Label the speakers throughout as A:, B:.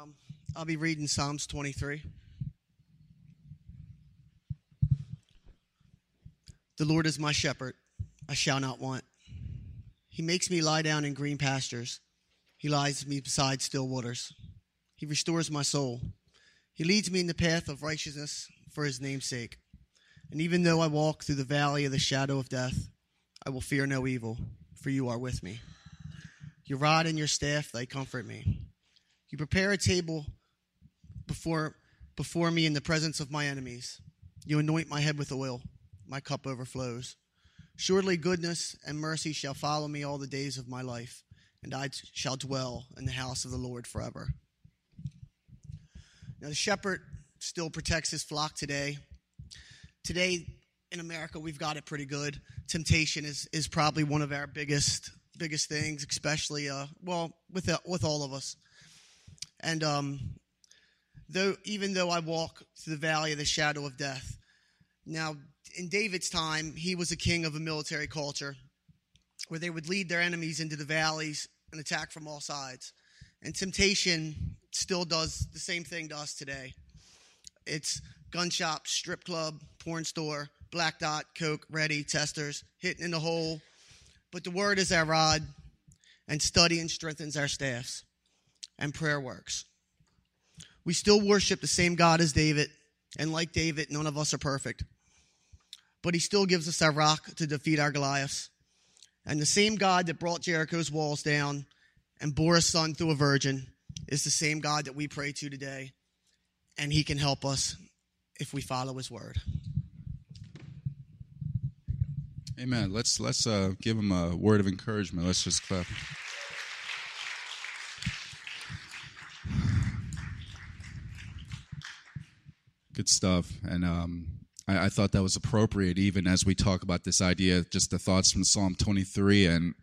A: Um, I'll be reading Psalms 23. The Lord is my shepherd, I shall not want. He makes me lie down in green pastures. He lies me beside still waters. He restores my soul. He leads me in the path of righteousness for his name's sake. And even though I walk through the valley of the shadow of death, I will fear no evil, for you are with me. Your rod and your staff, they comfort me. You prepare a table before, before me in the presence of my enemies. You anoint my head with oil. My cup overflows. Surely goodness and mercy shall follow me all the days of my life, and I shall dwell in the house of the Lord forever. Now, the shepherd still protects his flock today. Today in America, we've got it pretty good. Temptation is, is probably one of our biggest biggest things, especially uh, well with uh, with all of us. And um, though even though I walk through the valley of the shadow of death, now in David's time, he was a king of a military culture where they would lead their enemies into the valleys and attack from all sides. And temptation still does the same thing to us today. It's gun shop, strip club, porn store, black dot, coke, ready, testers, hitting in the hole. But the word is our rod, and studying strengthens our staffs, and prayer works. We still worship the same God as David, and like David, none of us are perfect. But he still gives us our rock to defeat our Goliaths. And the same God that brought Jericho's walls down and bore a son through a virgin is the same God that we pray to today. And he can help us if we follow his word.
B: Amen. Let's let's uh, give him a word of encouragement. Let's just clap. Good stuff. And um, I, I, thought that was appropriate, even as we talk about this idea, just the thoughts from Psalm 23 and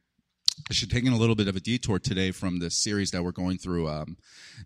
B: I should take in a little bit of a detour today from the series that we're going through, um,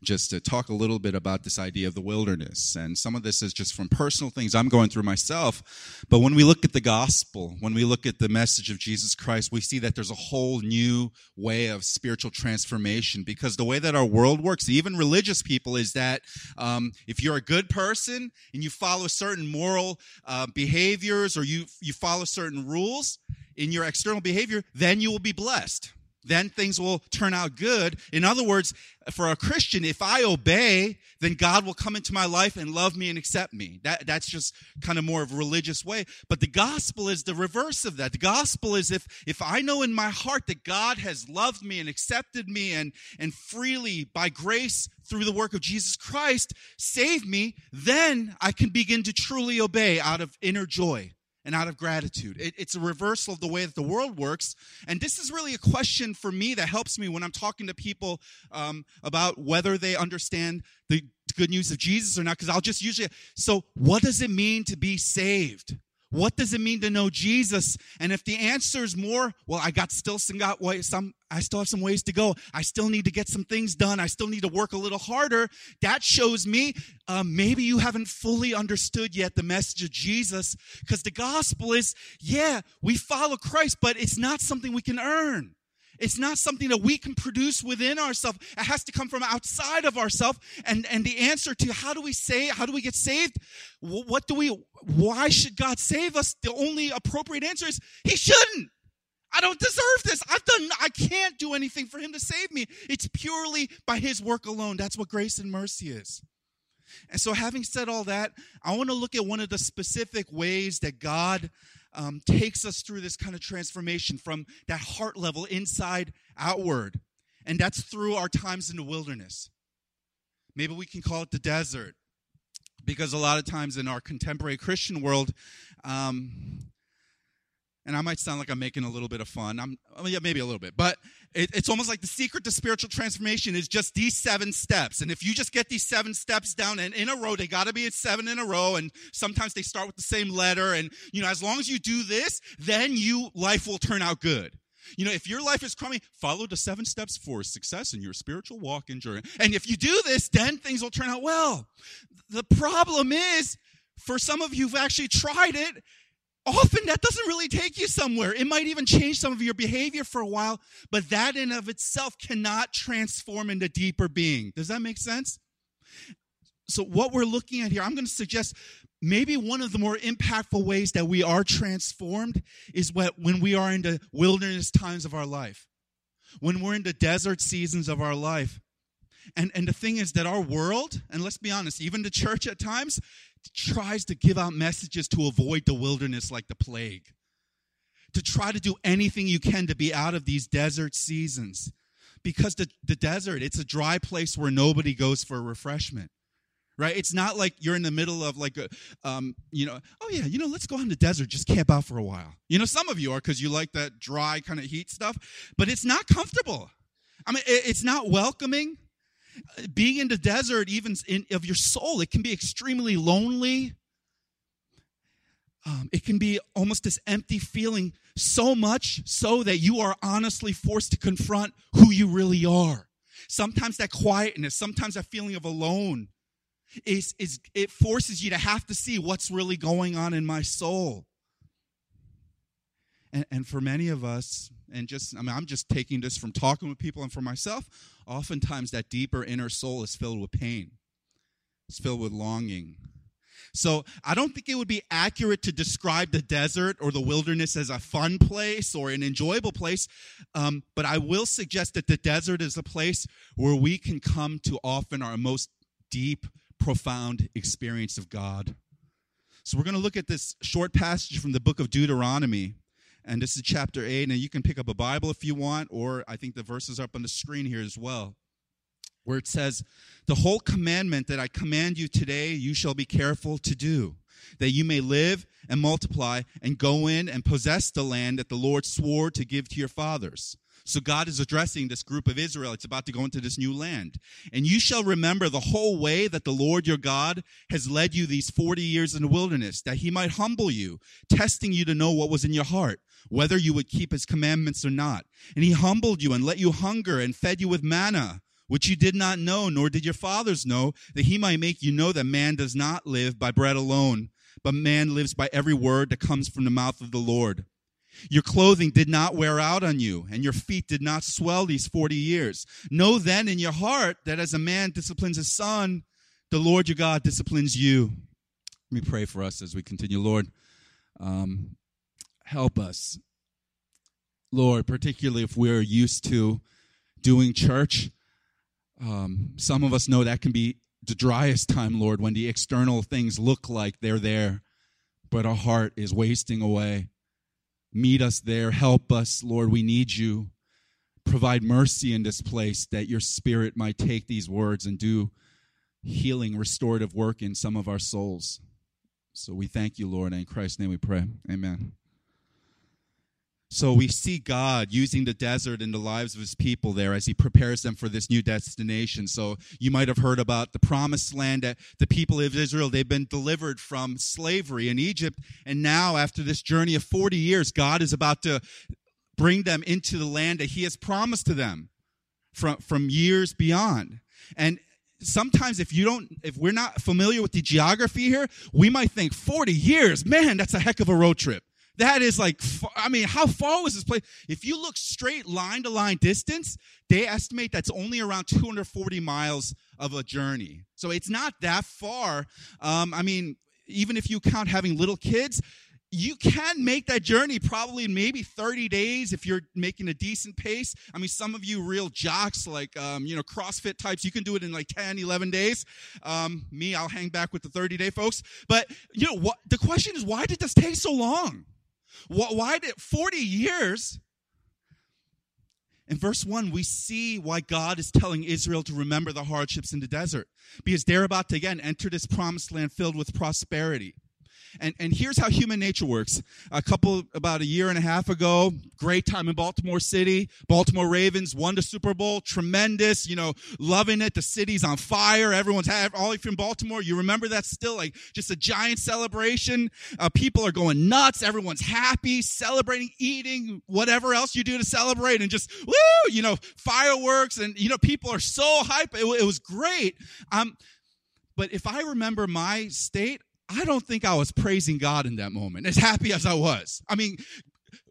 B: just to talk a little bit about this idea of the wilderness. And some of this is just from personal things I'm going through myself. But when we look at the gospel, when we look at the message of Jesus Christ, we see that there's a whole new way of spiritual transformation. Because the way that our world works, even religious people, is that um, if you're a good person and you follow certain moral uh, behaviors or you you follow certain rules in your external behavior, then you will be blessed. Then things will turn out good. In other words, for a Christian, if I obey, then God will come into my life and love me and accept me. That, that's just kind of more of a religious way. But the gospel is the reverse of that. The gospel is if, if I know in my heart that God has loved me and accepted me and, and freely by grace through the work of Jesus Christ saved me, then I can begin to truly obey out of inner joy and out of gratitude. It, it's a reversal of the way that the world works. And this is really a question for me that helps me when I'm talking to people um, about whether they understand the good news of Jesus or not, because I'll just usually, so what does it mean to be saved? What does it mean to know Jesus? And if the answer is more, well, I got still some got ways, some I still have some ways to go. I still need to get some things done. I still need to work a little harder. That shows me um, maybe you haven't fully understood yet the message of Jesus, because the gospel is, yeah, we follow Christ, but it's not something we can earn. It's not something that we can produce within ourselves. It has to come from outside of ourselves. And, and the answer to how do we say, how do we get saved? What do we, why should God save us? The only appropriate answer is He shouldn't. I don't deserve this. I've done, I can't do anything for Him to save me. It's purely by His work alone. That's what grace and mercy is. And so, having said all that, I want to look at one of the specific ways that God um, takes us through this kind of transformation from that heart level inside outward. And that's through our times in the wilderness. Maybe we can call it the desert. Because a lot of times in our contemporary Christian world, um, and I might sound like I'm making a little bit of fun. I'm, yeah, maybe a little bit, but it, it's almost like the secret to spiritual transformation is just these seven steps. And if you just get these seven steps down and in a row, they got to be at seven in a row. And sometimes they start with the same letter. And you know, as long as you do this, then you life will turn out good. You know, if your life is crummy, follow the seven steps for success in your spiritual walk and journey. And if you do this, then things will turn out well. The problem is, for some of you who've actually tried it, often that doesn't really take you somewhere. It might even change some of your behavior for a while, but that in of itself cannot transform into deeper being. Does that make sense? So, what we're looking at here, I'm going to suggest maybe one of the more impactful ways that we are transformed is what, when we are in the wilderness times of our life, when we're in the desert seasons of our life. And, and the thing is that our world, and let's be honest, even the church at times, tries to give out messages to avoid the wilderness like the plague, to try to do anything you can to be out of these desert seasons. Because the, the desert, it's a dry place where nobody goes for refreshment right? It's not like you're in the middle of like a, um, you know, oh yeah, you know, let's go out in the desert, just camp out for a while. You know, some of you are because you like that dry kind of heat stuff, but it's not comfortable. I mean, it's not welcoming. Being in the desert, even in, of your soul, it can be extremely lonely. Um, it can be almost this empty feeling, so much so that you are honestly forced to confront who you really are. Sometimes that quietness, sometimes that feeling of alone is, is it forces you to have to see what's really going on in my soul. And, and for many of us, and just, I mean, I'm just taking this from talking with people and for myself, oftentimes that deeper inner soul is filled with pain, it's filled with longing. So I don't think it would be accurate to describe the desert or the wilderness as a fun place or an enjoyable place. Um, but I will suggest that the desert is a place where we can come to often our most deep profound experience of God. So we're going to look at this short passage from the book of Deuteronomy. And this is chapter 8. And you can pick up a Bible if you want, or I think the verses are up on the screen here as well, where it says, The whole commandment that I command you today, you shall be careful to do, that you may live and multiply and go in and possess the land that the Lord swore to give to your fathers. So God is addressing this group of Israel. It's about to go into this new land. And you shall remember the whole way that the Lord your God has led you these 40 years in the wilderness, that he might humble you, testing you to know what was in your heart, whether you would keep his commandments or not. And he humbled you and let you hunger and fed you with manna which you did not know, nor did your fathers know, that he might make you know that man does not live by bread alone, but man lives by every word that comes from the mouth of the Lord. Your clothing did not wear out on you, and your feet did not swell these 40 years. Know then in your heart that as a man disciplines his son, the Lord your God disciplines you. Let me pray for us as we continue. Lord, um, help us. Lord, particularly if we're used to doing church, um, some of us know that can be the driest time, Lord, when the external things look like they're there, but our heart is wasting away. Meet us there. Help us, Lord. We need you. Provide mercy in this place that your spirit might take these words and do healing, restorative work in some of our souls. So we thank you, Lord. And in Christ's name we pray. Amen. So we see God using the desert in the lives of his people there as he prepares them for this new destination. So you might have heard about the promised land that the people of Israel, they've been delivered from slavery in Egypt. And now after this journey of 40 years, God is about to bring them into the land that he has promised to them from, from years beyond. And sometimes if you don't if we're not familiar with the geography here we might think 40 years man that's a heck of a road trip that is like, I mean, how far was this place? If you look straight line to line distance, they estimate that's only around 240 miles of a journey. So it's not that far. Um, I mean, even if you count having little kids, you can make that journey probably in maybe 30 days if you're making a decent pace. I mean, some of you real jocks, like, um, you know, CrossFit types, you can do it in like 10, 11 days. Um, me, I'll hang back with the 30 day folks. But, you know, what, the question is, why did this take so long? Why did 40 years? In verse 1, we see why God is telling Israel to remember the hardships in the desert. Because they're about to again enter this promised land filled with prosperity. And, and here's how human nature works. A couple, about a year and a half ago, great time in Baltimore City. Baltimore Ravens won the Super Bowl. Tremendous, you know, loving it. The city's on fire. Everyone's, have, all from Baltimore, you remember that still, like just a giant celebration. Uh, people are going nuts. Everyone's happy, celebrating, eating, whatever else you do to celebrate and just, woo, you know, fireworks. And, you know, people are so hype. It, it was great. Um, but if I remember my state, I don't think I was praising God in that moment, as happy as I was. I mean,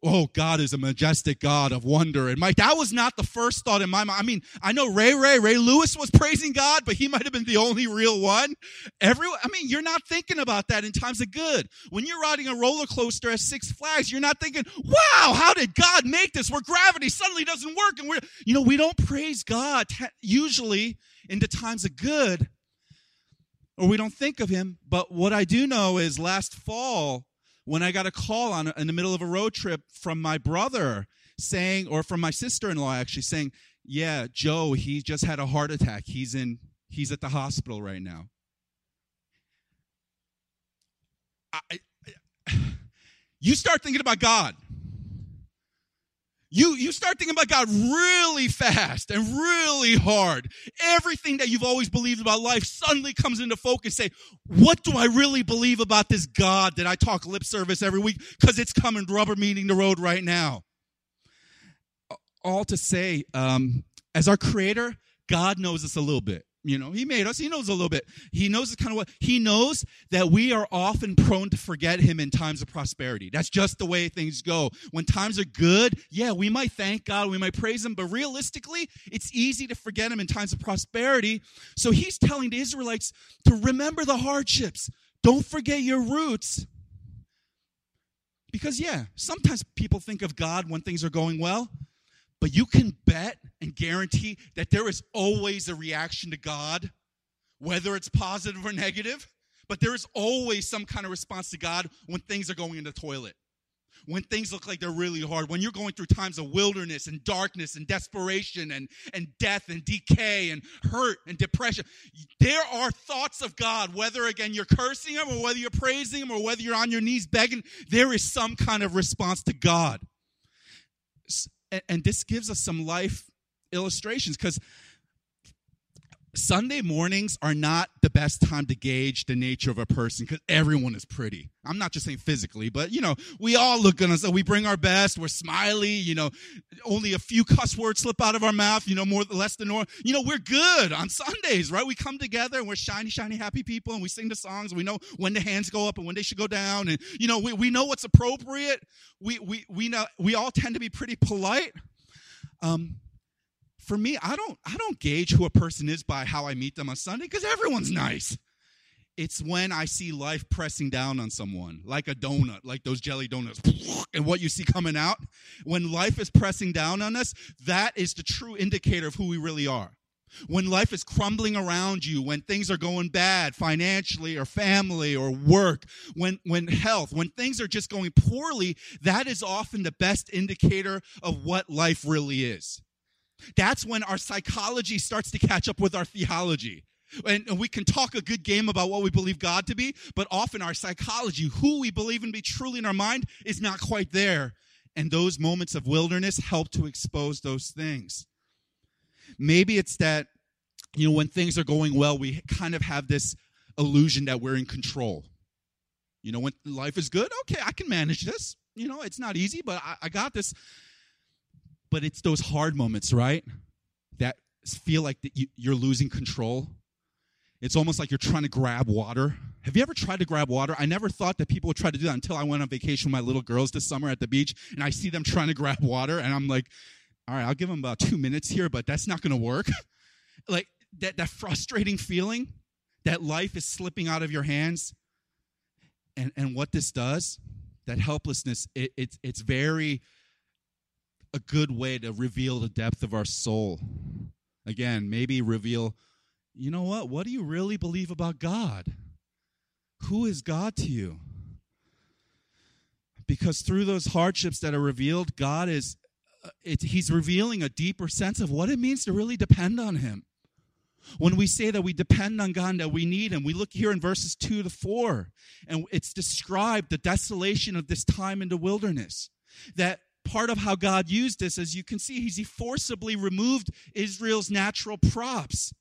B: oh, God is a majestic God of wonder and might. That was not the first thought in my mind. I mean, I know Ray Ray, Ray Lewis was praising God, but he might have been the only real one. Everyone, I mean, you're not thinking about that in times of good. When you're riding a roller coaster at Six Flags, you're not thinking, wow, how did God make this where gravity suddenly doesn't work? And we're, you know, we don't praise God usually in the times of good or we don't think of him. But what I do know is last fall, when I got a call on in the middle of a road trip from my brother saying, or from my sister-in-law actually saying, "Yeah, Joe, he just had a heart attack. He's in, he's at the hospital right now." I, I, you start thinking about God. You, you start thinking about God really fast and really hard. Everything that you've always believed about life suddenly comes into focus. Say, what do I really believe about this God that I talk lip service every week? Because it's coming rubber meeting the road right now. All to say, um, as our creator, God knows us a little bit. You know, he made us. He knows a little bit. He knows kind of what he knows that we are often prone to forget him in times of prosperity. That's just the way things go. When times are good, yeah, we might thank God, we might praise him, but realistically, it's easy to forget him in times of prosperity. So he's telling the Israelites to remember the hardships. Don't forget your roots. Because yeah, sometimes people think of God when things are going well. But you can bet and guarantee that there is always a reaction to God, whether it's positive or negative, but there is always some kind of response to God when things are going in the toilet. When things look like they're really hard, when you're going through times of wilderness and darkness and desperation and, and death and decay and hurt and depression, there are thoughts of God, whether again you're cursing Him or whether you're praising Him or whether you're on your knees begging, there is some kind of response to God and, and this gives us some life illustrations because Sunday mornings are not the best time to gauge the nature of a person because everyone is pretty. I'm not just saying physically, but you know, we all look good. So we bring our best. We're smiley. You know, only a few cuss words slip out of our mouth. You know, more less than normal. You know, we're good on Sundays, right? We come together and we're shiny, shiny, happy people, and we sing the songs. We know when the hands go up and when they should go down, and you know, we, we know what's appropriate. We we we know we all tend to be pretty polite. Um, for me, I don't I don't gauge who a person is by how I meet them on Sunday because everyone's nice. It's when I see life pressing down on someone, like a donut, like those jelly donuts, and what you see coming out. When life is pressing down on us, that is the true indicator of who we really are. When life is crumbling around you, when things are going bad financially or family or work, when, when health, when things are just going poorly, that is often the best indicator of what life really is. That's when our psychology starts to catch up with our theology. And we can talk a good game about what we believe God to be, but often our psychology, who we believe and be truly in our mind, is not quite there. And those moments of wilderness help to expose those things. Maybe it's that, you know, when things are going well, we kind of have this illusion that we're in control. You know, when life is good, okay, I can manage this. You know, it's not easy, but I, I got this. But it's those hard moments, right? That feel like that you're losing control. It's almost like you're trying to grab water. Have you ever tried to grab water? I never thought that people would try to do that until I went on vacation with my little girls this summer at the beach, and I see them trying to grab water, and I'm like, all right, I'll give them about two minutes here, but that's not going to work. like that, that frustrating feeling that life is slipping out of your hands. And, and what this does, that helplessness, it, it's, it's very a good way to reveal the depth of our soul. Again, maybe reveal, you know what? What do you really believe about God? Who is God to you? Because through those hardships that are revealed, God is uh, it, he's revealing a deeper sense of what it means to really depend on him. When we say that we depend on God, that we need Him, we look here in verses 2 to 4, and it's described the desolation of this time in the wilderness. That part of how God used this, as you can see, He forcibly removed Israel's natural props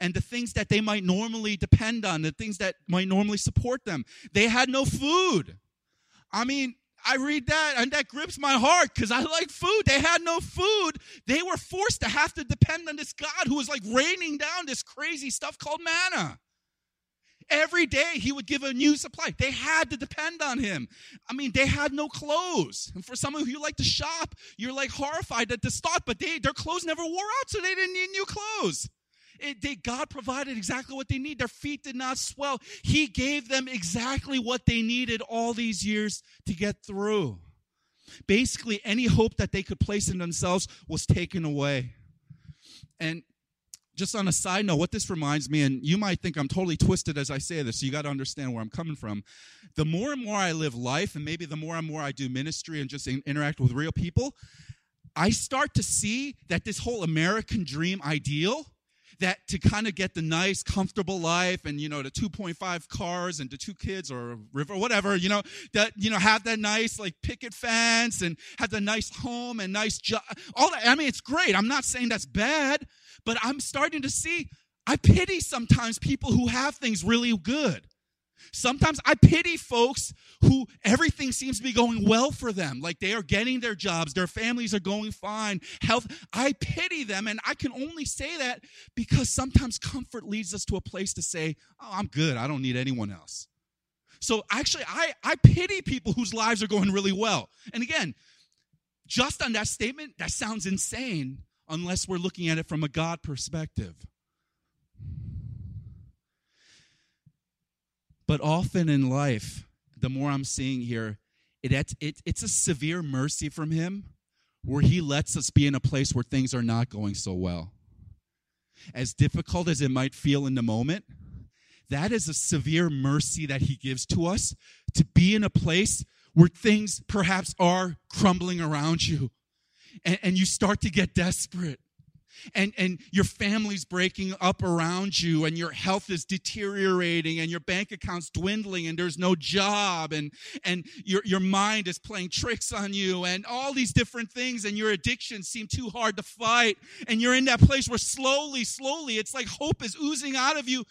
B: and the things that they might normally depend on, the things that might normally support them. They had no food. I mean, I read that and that grips my heart because I like food. They had no food. They were forced to have to depend on this God who was like raining down this crazy stuff called manna. Every day he would give a new supply. They had to depend on him. I mean, they had no clothes. And for some of you who like to shop, you're like horrified at this thought, but they, their clothes never wore out, so they didn't need new clothes. It, they, God provided exactly what they need. Their feet did not swell. He gave them exactly what they needed all these years to get through. Basically, any hope that they could place in themselves was taken away. And just on a side note, what this reminds me, and you might think I'm totally twisted as I say this, so you got to understand where I'm coming from. The more and more I live life, and maybe the more and more I do ministry and just in, interact with real people, I start to see that this whole American dream ideal that to kind of get the nice, comfortable life and, you know, the 2.5 cars and the two kids or river, whatever, you know, that, you know, have that nice, like, picket fence and have the nice home and nice job. All that. I mean, it's great. I'm not saying that's bad, but I'm starting to see, I pity sometimes people who have things really good. Sometimes I pity folks who everything seems to be going well for them. Like they are getting their jobs, their families are going fine, health. I pity them. And I can only say that because sometimes comfort leads us to a place to say, Oh, I'm good. I don't need anyone else. So actually, I, I pity people whose lives are going really well. And again, just on that statement, that sounds insane unless we're looking at it from a God perspective. But often in life, the more I'm seeing here, it, it, it's a severe mercy from Him where He lets us be in a place where things are not going so well. As difficult as it might feel in the moment, that is a severe mercy that He gives to us to be in a place where things perhaps are crumbling around you and, and you start to get desperate and, and your family's breaking up around you and your health is deteriorating and your bank account's dwindling and there's no job and, and your, your mind is playing tricks on you and all these different things and your addictions seem too hard to fight and you're in that place where slowly, slowly it's like hope is oozing out of you.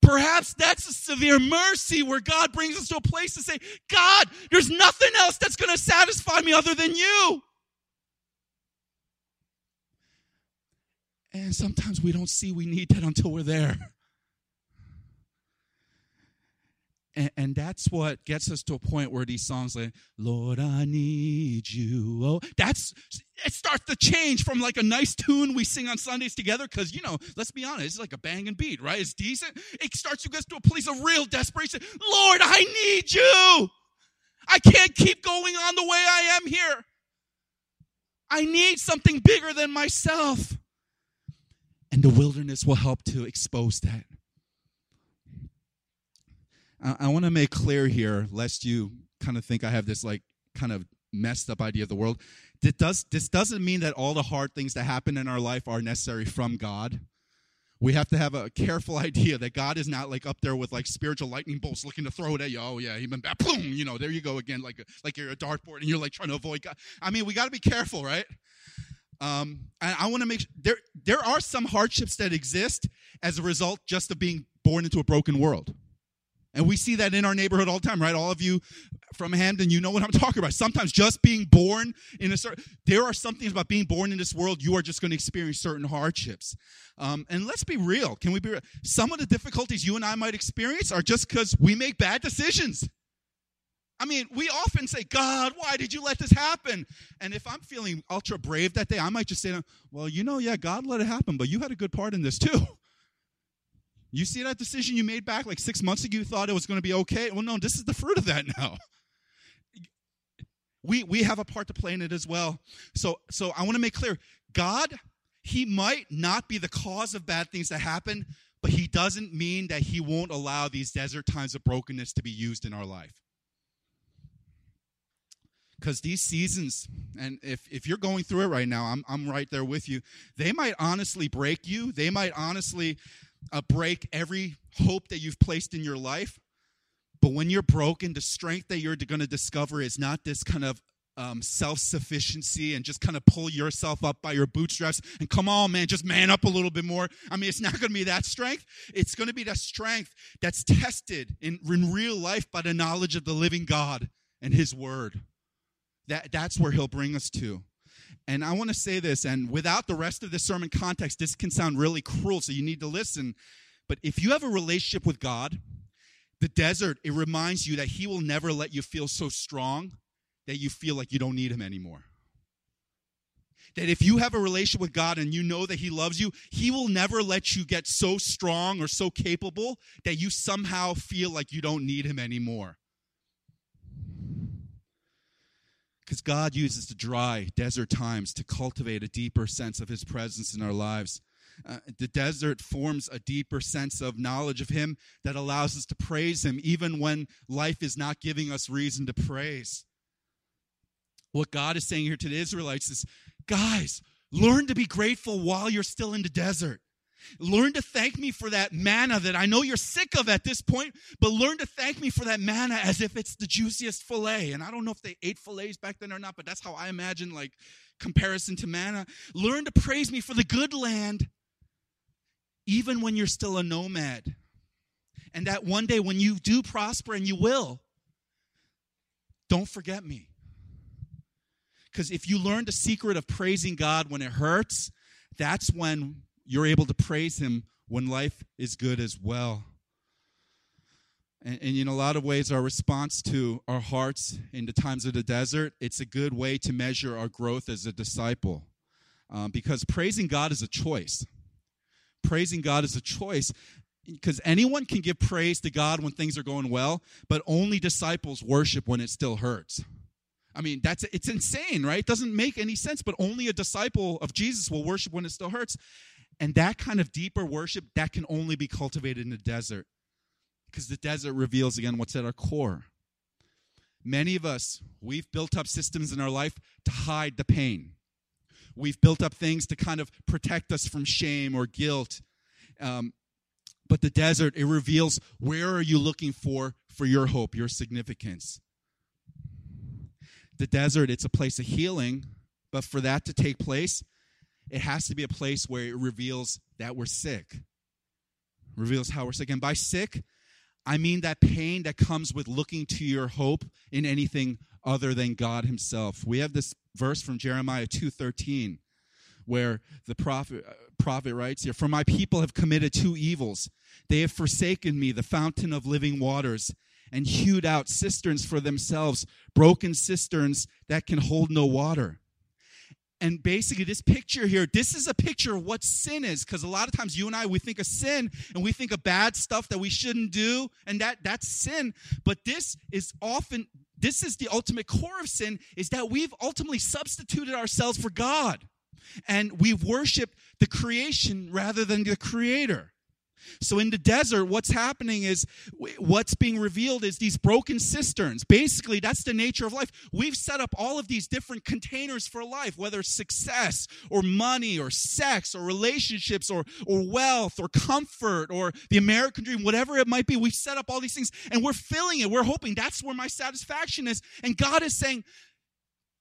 B: Perhaps that's a severe mercy where God brings us to a place to say, God, there's nothing else that's going to satisfy me other than you. And sometimes we don't see we need that until we're there. And, and, that's what gets us to a point where these songs like, Lord, I need you. Oh, that's, it starts to change from like a nice tune we sing on Sundays together. Cause you know, let's be honest, it's like a banging beat, right? It's decent. It starts to get to a place of real desperation. Lord, I need you. I can't keep going on the way I am here. I need something bigger than myself. And the wilderness will help to expose that. I, I want to make clear here, lest you kind of think I have this like kind of messed up idea of the world. This, does, this doesn't mean that all the hard things that happen in our life are necessary from God. We have to have a careful idea that God is not like up there with like spiritual lightning bolts looking to throw it at you. Oh yeah, he been back, boom, you know, there you go again, like like you're a dartboard and you're like trying to avoid God. I mean, we got to be careful, right? Um, and I want to make sure there there are some hardships that exist as a result just of being born into a broken world. And we see that in our neighborhood all the time, right? All of you from Hampden, you know what I'm talking about. Sometimes just being born in a certain, there are some things about being born in this world, you are just going to experience certain hardships. Um, and let's be real. Can we be real? Some of the difficulties you and I might experience are just because we make bad decisions. I mean, we often say, God, why did you let this happen? And if I'm feeling ultra brave that day, I might just say, well, you know, yeah, God let it happen, but you had a good part in this too. You see that decision you made back like six months ago, you thought it was going to be okay? Well, no, this is the fruit of that now. We, we have a part to play in it as well. So, so I want to make clear God, He might not be the cause of bad things that happen, but He doesn't mean that He won't allow these desert times of brokenness to be used in our life because these seasons and if, if you're going through it right now I'm, I'm right there with you. They might honestly break you. They might honestly uh, break every hope that you've placed in your life. But when you're broken the strength that you're going to discover is not this kind of um, self-sufficiency and just kind of pull yourself up by your bootstraps and come on man just man up a little bit more. I mean it's not going to be that strength. It's going to be that strength that's tested in, in real life by the knowledge of the living god and his word that, that's where he'll bring us to. And I want to say this, and without the rest of the sermon context, this can sound really cruel, so you need to listen. But if you have a relationship with God, The desert, it reminds you that He will never let you feel so strong that you feel like you don't need Him anymore. That if you have a relationship with God and you know that He loves you, He will never let you get so strong or so capable that you somehow feel like you don't need Him anymore. Because God uses the dry desert times to cultivate a deeper sense of His presence in our lives. Uh, the desert forms a deeper sense of knowledge of Him that allows us to praise Him even when life is not giving us reason to praise. What God is saying here to the Israelites is guys, learn to be grateful while you're still in the desert. Learn to thank me for that manna that I know you're sick of at this point, but learn to thank me for that manna as if it's the juiciest filet. And I don't know if they ate fillets back then or not, but that's how I imagine like comparison to manna. Learn to praise me for the good land, even when you're still a nomad. And that one day when you do prosper, and you will, don't forget me. Because if you learn the secret of praising God when it hurts, that's when you're able to praise Him when life is good as well. And, and, in a lot of ways, our response to our hearts in the times of the desert, it's a good way to measure our growth as a disciple. Um, because praising God is a choice. Praising God is a choice because anyone can give praise to God when things are going well, but only disciples worship when it still hurts. I mean, that's it's insane, right? It doesn't make any sense, but only a disciple of Jesus will worship when it still hurts. And that kind of deeper worship, that can only be cultivated in the desert. Because the desert reveals again what's at our core. Many of us, we've built up systems in our life to hide the pain. We've built up things to kind of protect us from shame or guilt. Um, but the desert, it reveals where are you looking for for your hope, your significance. The desert, it's a place of healing, but for that to take place, it has to be a place where it reveals that we're sick. Reveals how we're sick. And by sick, I mean that pain that comes with looking to your hope in anything other than God himself. We have this verse from Jeremiah 2:13 where the prophet prophet writes here, "For my people have committed two evils. They have forsaken me, the fountain of living waters, and hewed out cisterns for themselves, broken cisterns that can hold no water." And basically, this picture here, this is a picture of what sin is. Because a lot of times you and I, we think of sin and we think of bad stuff that we shouldn't do, and that that's sin. But this is often, this is the ultimate core of sin, is that we've ultimately substituted ourselves for God. And we've worshiped the creation rather than the creator. So in the desert, what's happening is what's being revealed is these broken cisterns. Basically, that's the nature of life. We've set up all of these different containers for life, whether success or money or sex or relationships or, or wealth or comfort or the American dream, whatever it might be. We've set up all these things and we're filling it. We're hoping that's where my satisfaction is. And God is saying,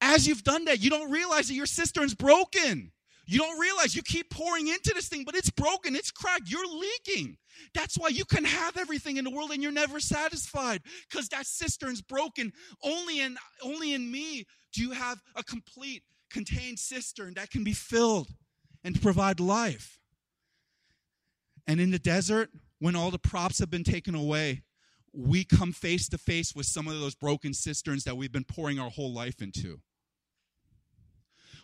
B: as you've done that, you don't realize that your cistern's broken. You don't realize you keep pouring into this thing, but it's broken, it's cracked, you're leaking. That's why you can have everything in the world and you're never satisfied because that cistern's broken. Only in only in me do you have a complete contained cistern that can be filled and provide life. And in the desert, when all the props have been taken away, we come face to face with some of those broken cisterns that we've been pouring our whole life into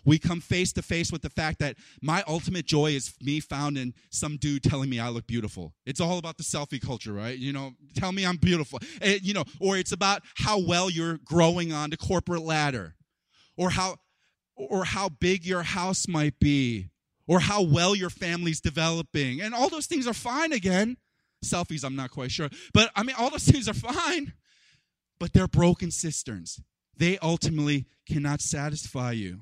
B: we come face to face with the fact that my ultimate joy is me found in some dude telling me I look beautiful. It's all about the selfie culture, right? You know, tell me I'm beautiful. It, you know, or it's about how well you're growing on the corporate ladder, or how, or how big your house might be, or how well your family's developing, and all those things are fine. Again, selfies, I'm not quite sure, but I mean, all those things are fine, but they're broken cisterns. They ultimately cannot satisfy you.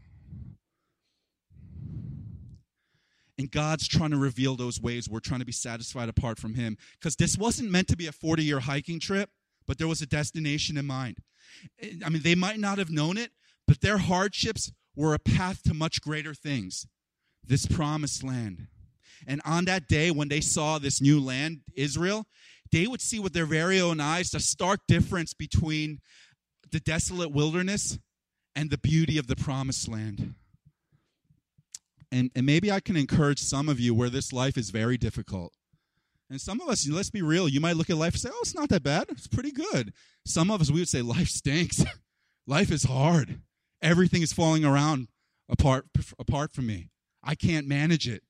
B: And God's trying to reveal those ways we're trying to be satisfied apart from Him. Because this wasn't meant to be a 40 year hiking trip, but there was a destination in mind. I mean, they might not have known it, but their hardships were a path to much greater things this promised land. And on that day, when they saw this new land, Israel, they would see with their very own eyes the stark difference between the desolate wilderness and the beauty of the promised land and, and maybe I can encourage some of you where this life is very difficult. And some of us, let's be real, you might look at life and say, oh, it's not that bad. It's pretty good. Some of us, we would say, life stinks. life is hard. Everything is falling around apart, apart from me. I can't manage it.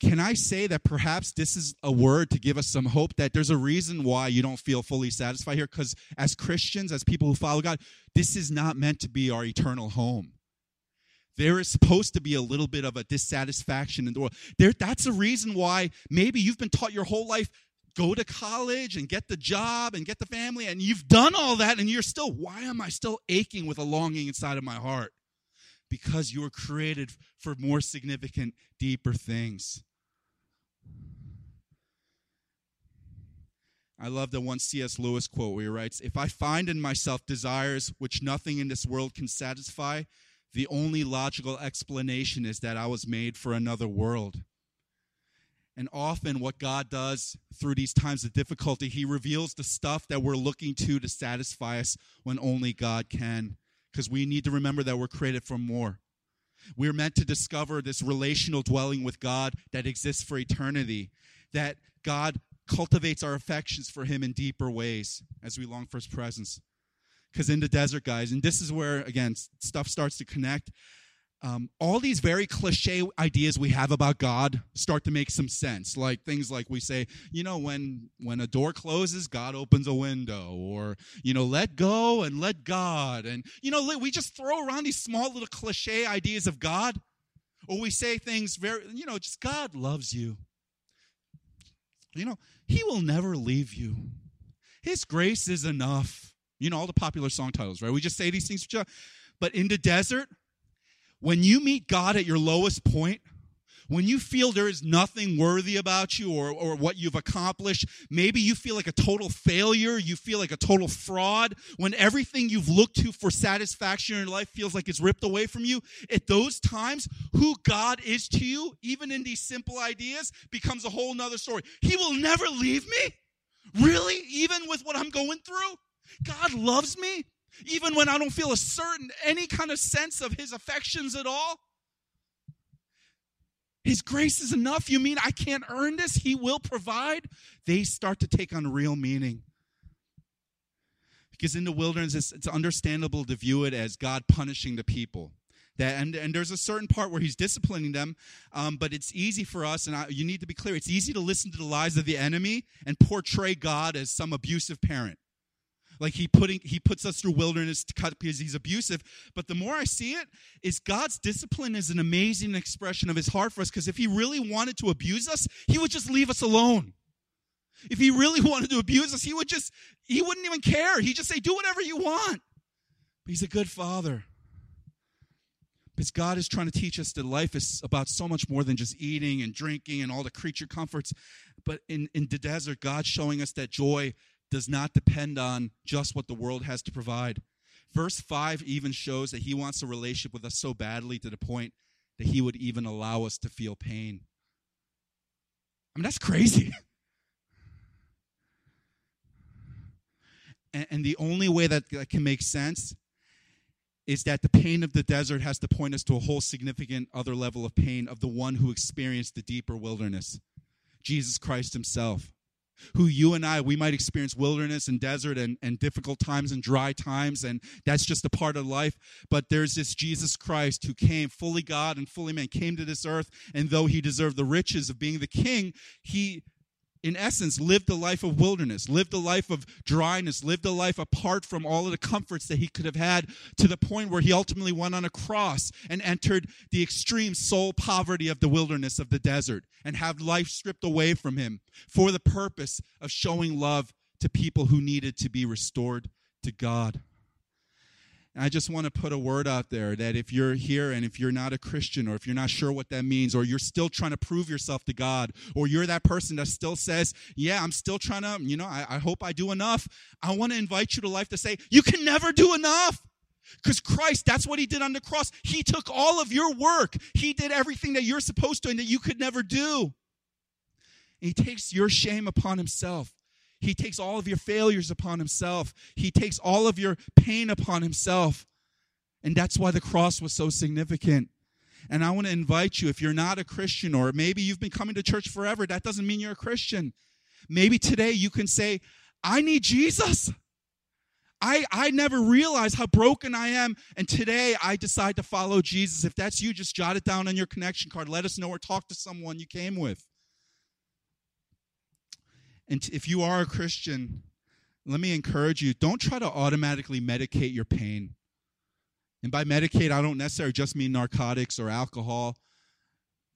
B: Can I say that perhaps this is a word to give us some hope that there's a reason why you don't feel fully satisfied here? Because as Christians, as people who follow God, this is not meant to be our eternal home there is supposed to be a little bit of a dissatisfaction in the world. There, that's a reason why maybe you've been taught your whole life go to college and get the job and get the family, and you've done all that, and you're still, why am I still aching with a longing inside of my heart? Because you were created for more significant, deeper things. I love the one C.S. Lewis quote where he writes If I find in myself desires which nothing in this world can satisfy, the only logical explanation is that I was made for another world. And often, what God does through these times of difficulty, He reveals the stuff that we're looking to to satisfy us when only God can. Because we need to remember that we're created for more. We're meant to discover this relational dwelling with God that exists for eternity, that God cultivates our affections for Him in deeper ways as we long for His presence because in the desert, guys, and this is where, again, stuff starts to connect. Um, all these very cliche ideas we have about God start to make some sense. Like things like we say, you know, when when a door closes, God opens a window, or you know, let go and let God, and you know, we just throw around these small little cliche ideas of God, or we say things very, you know, just God loves you. You know, He will never leave you. His grace is enough. You know all the popular song titles, right? We just say these things. But in the desert, when you meet God at your lowest point, when you feel there is nothing worthy about you or, or what you've accomplished, maybe you feel like a total failure, you feel like a total fraud, when everything you've looked to for satisfaction in your life feels like it's ripped away from you, at those times, who God is to you, even in these simple ideas, becomes a whole nother story. He will never leave me. Really? Even with what I'm going through? God loves me even when I don't feel a certain, any kind of sense of his affections at all. His grace is enough. You mean I can't earn this? He will provide. They start to take on real meaning. Because in the wilderness, it's, it's understandable to view it as God punishing the people. That, and, and there's a certain part where he's disciplining them, um, but it's easy for us, and I, you need to be clear, it's easy to listen to the lies of the enemy and portray God as some abusive parent. Like he putting he puts us through wilderness because he's abusive. But the more I see it, is God's discipline is an amazing expression of his heart for us. Because if he really wanted to abuse us, he would just leave us alone. If he really wanted to abuse us, he would just he wouldn't even care. He'd just say, do whatever you want. But he's a good father. Because God is trying to teach us that life is about so much more than just eating and drinking and all the creature comforts. But in, in the desert, God's showing us that joy does not depend on just what the world has to provide. Verse 5 even shows that he wants a relationship with us so badly to the point that he would even allow us to feel pain. I mean, that's crazy. and, and the only way that, that can make sense is that the pain of the desert has to point us to a whole significant other level of pain of the one who experienced the deeper wilderness Jesus Christ himself who you and I, we might experience wilderness and desert and, and difficult times and dry times, and that's just a part of life. But there's this Jesus Christ who came, fully God and fully man, came to this earth, and though he deserved the riches of being the king, he in essence, lived a life of wilderness, lived a life of dryness, lived a life apart from all of the comforts that he could have had to the point where he ultimately went on a cross and entered the extreme soul poverty of the wilderness of the desert and have life stripped away from him for the purpose of showing love to people who needed to be restored to God. I just want to put a word out there that if you're here and if you're not a Christian or if you're not sure what that means or you're still trying to prove yourself to God or you're that person that still says, yeah, I'm still trying to, you know, I, I hope I do enough. I want to invite you to life to say, you can never do enough. Because Christ, that's what he did on the cross. He took all of your work. He did everything that you're supposed to and that you could never do. And he takes your shame upon himself. He takes all of your failures upon himself. He takes all of your pain upon himself. And that's why the cross was so significant. And I want to invite you, if you're not a Christian, or maybe you've been coming to church forever, that doesn't mean you're a Christian. Maybe today you can say, I need Jesus. I, I never realized how broken I am, and today I decide to follow Jesus. If that's you, just jot it down on your connection card. Let us know or talk to someone you came with. And if you are a Christian, let me encourage you don't try to automatically medicate your pain. And by medicate, I don't necessarily just mean narcotics or alcohol.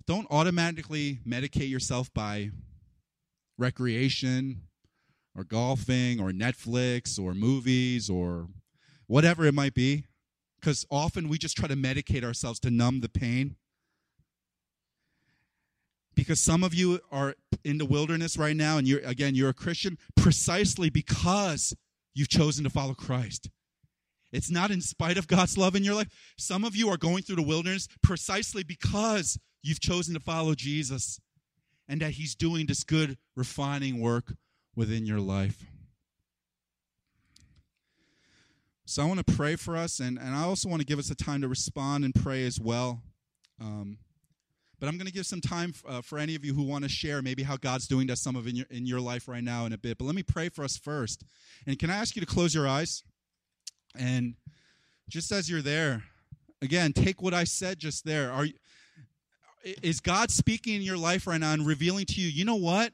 B: Don't automatically medicate yourself by recreation or golfing or Netflix or movies or whatever it might be. Because often we just try to medicate ourselves to numb the pain. Because some of you are in the wilderness right now, and you're again, you're a Christian precisely because you've chosen to follow Christ. It's not in spite of God's love in your life. Some of you are going through the wilderness precisely because you've chosen to follow Jesus and that He's doing this good refining work within your life. So I want to pray for us, and, and I also want to give us a time to respond and pray as well. Um, but I'm going to give some time uh, for any of you who want to share maybe how God's doing that some of in your in your life right now in a bit. But let me pray for us first. And can I ask you to close your eyes? And just as you're there, again, take what I said just there. Are is God speaking in your life right now and revealing to you, you know what?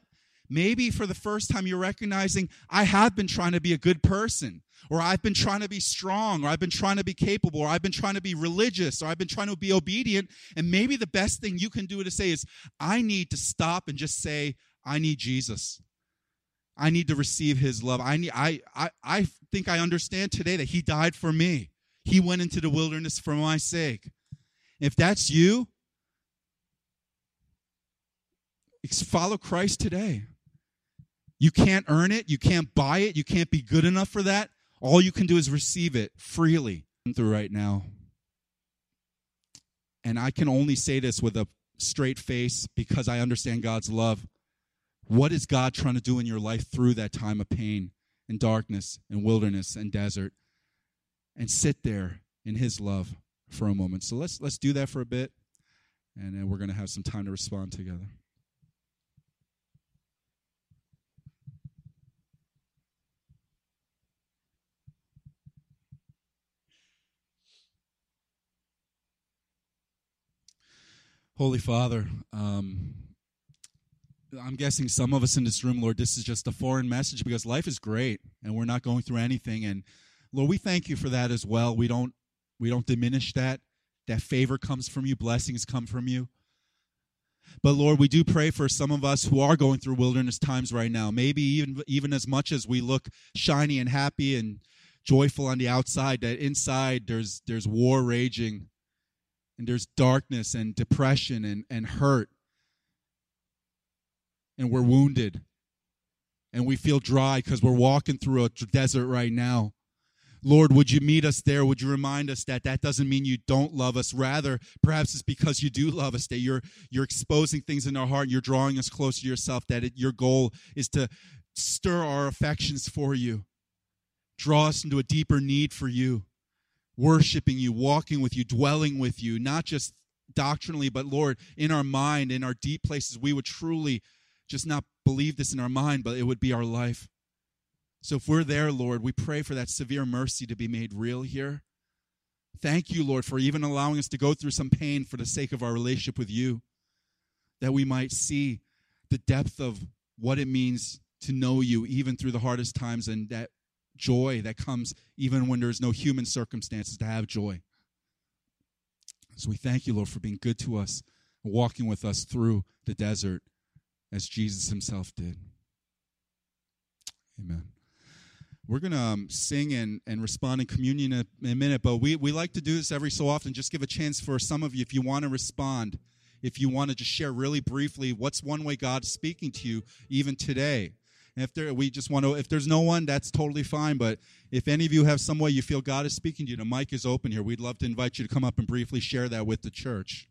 B: Maybe for the first time you're recognizing I have been trying to be a good person, or I've been trying to be strong, or I've been trying to be capable, or I've been trying to be religious, or I've been trying to be obedient. And maybe the best thing you can do to say is, I need to stop and just say, I need Jesus. I need to receive his love. I need I I I think I understand today that he died for me. He went into the wilderness for my sake. If that's you, follow Christ today. You can't earn it, you can't buy it, you can't be good enough for that. All you can do is receive it freely through right now. And I can only say this with a straight face because I understand God's love. What is God trying to do in your life through that time of pain and darkness and wilderness and desert? And sit there in his love for a moment. So let's let's do that for a bit and then we're going to have some time to respond together. Holy Father, um, I'm guessing some of us in this room, Lord, this is just a foreign message because life is great and we're not going through anything. And Lord, we thank you for that as well. We don't we don't diminish that. That favor comes from you, blessings come from you. But Lord, we do pray for some of us who are going through wilderness times right now. Maybe even even as much as we look shiny and happy and joyful on the outside, that inside there's there's war raging and there's darkness and depression and, and hurt and we're wounded and we feel dry because we're walking through a desert right now. Lord, would you meet us there? Would you remind us that that doesn't mean you don't love us? Rather, perhaps it's because you do love us, that you're, you're exposing things in our heart, you're drawing us closer to yourself, that it, your goal is to stir our affections for you, draw us into a deeper need for you, worshiping you, walking with you, dwelling with you, not just doctrinally, but Lord, in our mind, in our deep places, we would truly just not believe this in our mind, but it would be our life. So if we're there, Lord, we pray for that severe mercy to be made real here. Thank you, Lord, for even allowing us to go through some pain for the sake of our relationship with you, that we might see the depth of what it means to know you even through the hardest times and that joy that comes even when there's no human circumstances to have joy. So we thank you, Lord, for being good to us, and walking with us through the desert as Jesus himself did. Amen. We're going to um, sing and, and respond in communion in a, in a minute, but we, we like to do this every so often. Just give a chance for some of you, if you want to respond, if you want to just share really briefly what's one way God's speaking to you even today. If there, we just want to, if there's no one, that's totally fine. But if any of you have some way you feel God is speaking to you, the mic is open here. We'd love to invite you to come up and briefly share that with the church.